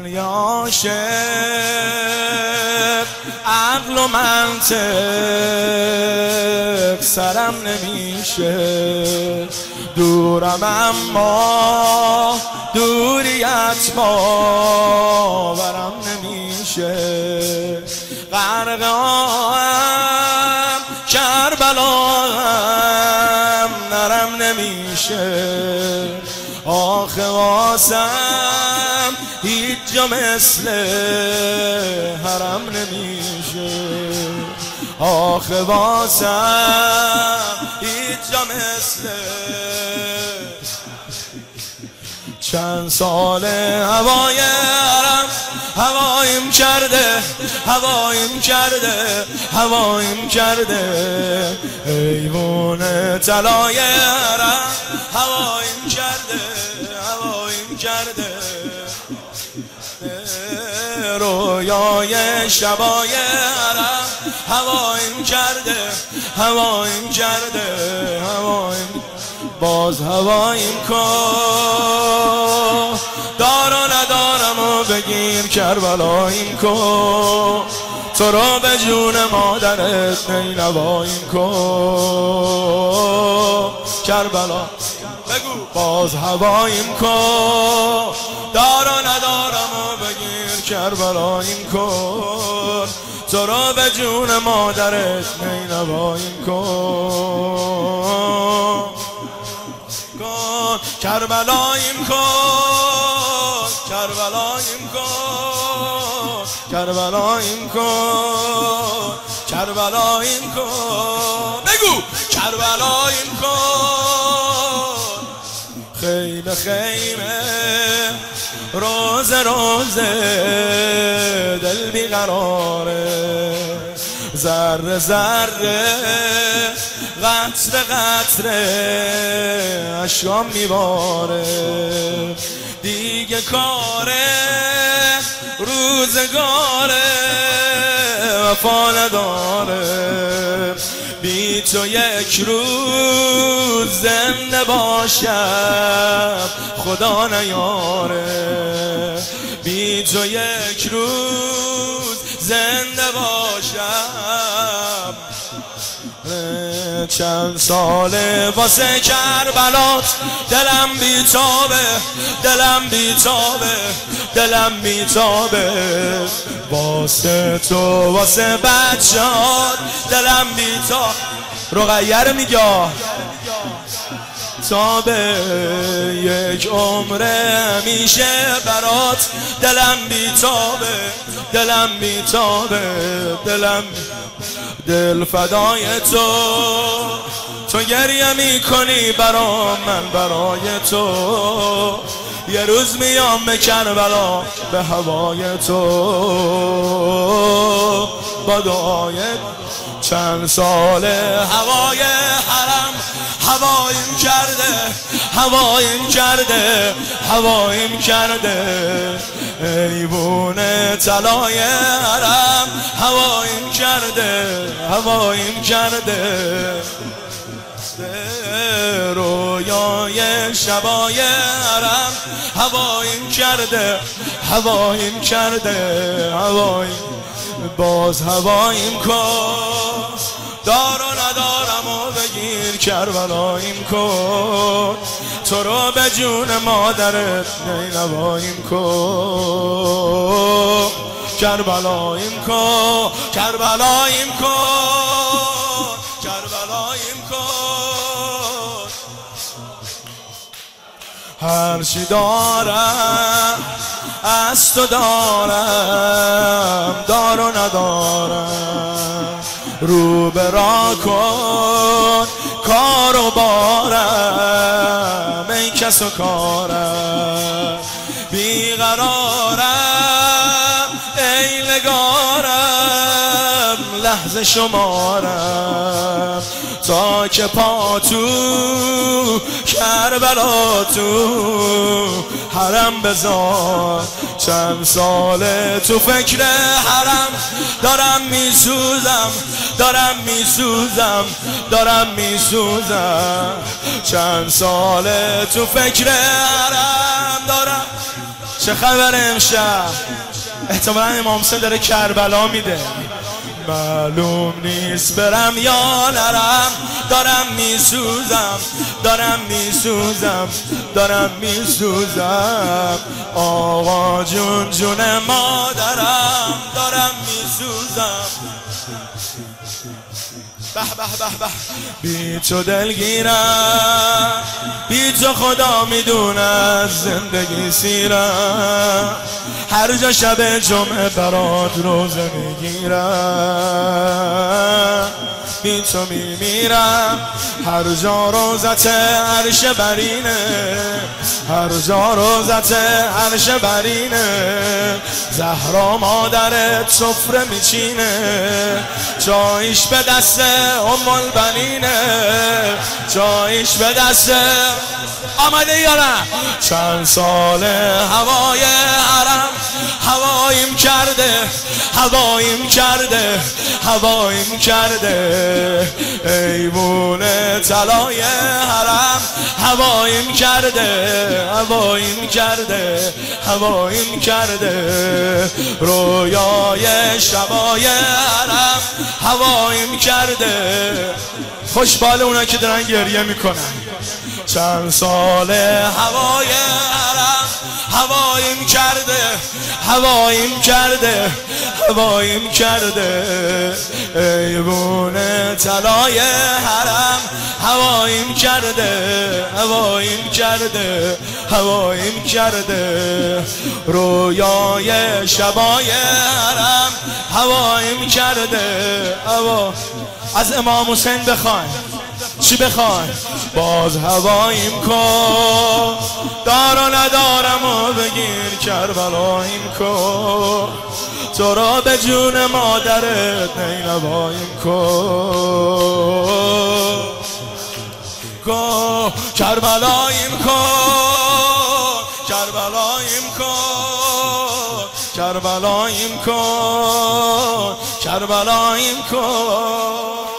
من یاشق عقل و منطق سرم نمیشه. دورم اما دوریت باورم نمیشه. غرقام کربلام نرم نمیشه. آخه واسم جا مثل حرم نمیشه. آخه واسم هیچ جا مثل چند سال هوای عرم هوایم کرده هوایم کرده هوایم کرده. ایوون طلای عرم هوایم رویای شبای عرم هوایم کرده هوایم کرده هوایم باز هوایم کن. دار و ندارم و بگیر کربلاییم کن. تو رو به جون مادرت نینواییم کن. کربلا بگو. باز هوایم کن. دار و ندارم و بگیر کربلاییم کن تو رو به جون مادرت نینواییم کن کن کربلاییم کن کربلاییم کن کربلاییم کن کربلاییم کن بگو. کربلاییم کن خیمه خیمه. روز روز دل بیقراره. ذره ذره قطر قطره اشکام میباره. دیگه کاره روزگاره وفا نداره. بی تو یک روز زنده باشم خدا نیاره. بی تو یک روز زنده باشم چند ساله واسه کربلات دلم بیتابه دلم بیتابه دلم بیتابه. واسه تو واسه بچهات دلم بیتابه رقیر میگه تا به یک عمره میشه برات دلم بیتابه دلم بیتابه دلم دل فدای تو. تو گریه می‌کنی برا من برای تو. یه روز میام به کربلا به هوای تو. با دعای چند سال هوای حرم هوایم کرده هوایم کرده هوایم کرده. ایوون طلای حرم هوایم کرده هوایم کرده. رویای شبای عرم هوایم کرده هوایم کرده هوایم باز هوایم کن دار و بگیر کربلاییم کن. تو رو به جون مادرت نینواییم کن. کربلاییم کن. کربلاییم کن. کن. هر چی دارم از تو دارم. دار و ندارم. رو برا کن. بارم ای کس و کارم. بیقرارم ای نگارم لحظه شمارم. تا که پا تو کربلا تو حرم بذار چند ساله تو فکر حرم دارم میسوزم دارم میسوزم دارم میسوزم. چند ساله تو فکر حرم دارم. چه خبر امشب؟ احتمالا امام حسین داره کربلا میده. معلوم نیست برم یا نرم. دارم میسوزم دارم میسوزم دارم میسوزم. آقا جون جون مادرم دارم میسوزم. به به به به بی تو دلگیرم بی تو خدا می‌دونه زندگی سیرم. هر جا شب جمعه برات روزه می‌گیرم. بی تو میمیرم. هر جا روزت عرش برینه. هر جا روزت عرش برینه. زهرا مادرت سفره میچینه. جایش به دست ام البنینه. جایش به دست آمده یا نه؟ چند سال هوای حرم هواییم کرده. هواییم کرده هواییم کرده. ایوون طلای حرم هواییم کرده هواییم کرده هواییم کرده. رویای شبای حرم هواییم کرده. خوشبال اونا که دارن گریه می‌کنن. چند سال هوای حرم هواییم کرده هواییم کرده هواییم کرده. ایوون طلای حرم هواییم کرده هواییم کرده هواییم کرده. رویای شبای حرم هواییم کرده. هوا از امام حسین بخواین چی بخواین باز هواییم کن. دار و ندارم و بگیر کربلاییم کن. تو را به جون مادرت نینواییم کن. کن کربلاییم کن. کربلاییم کن. کربلاییم کن. کربلاییم کن.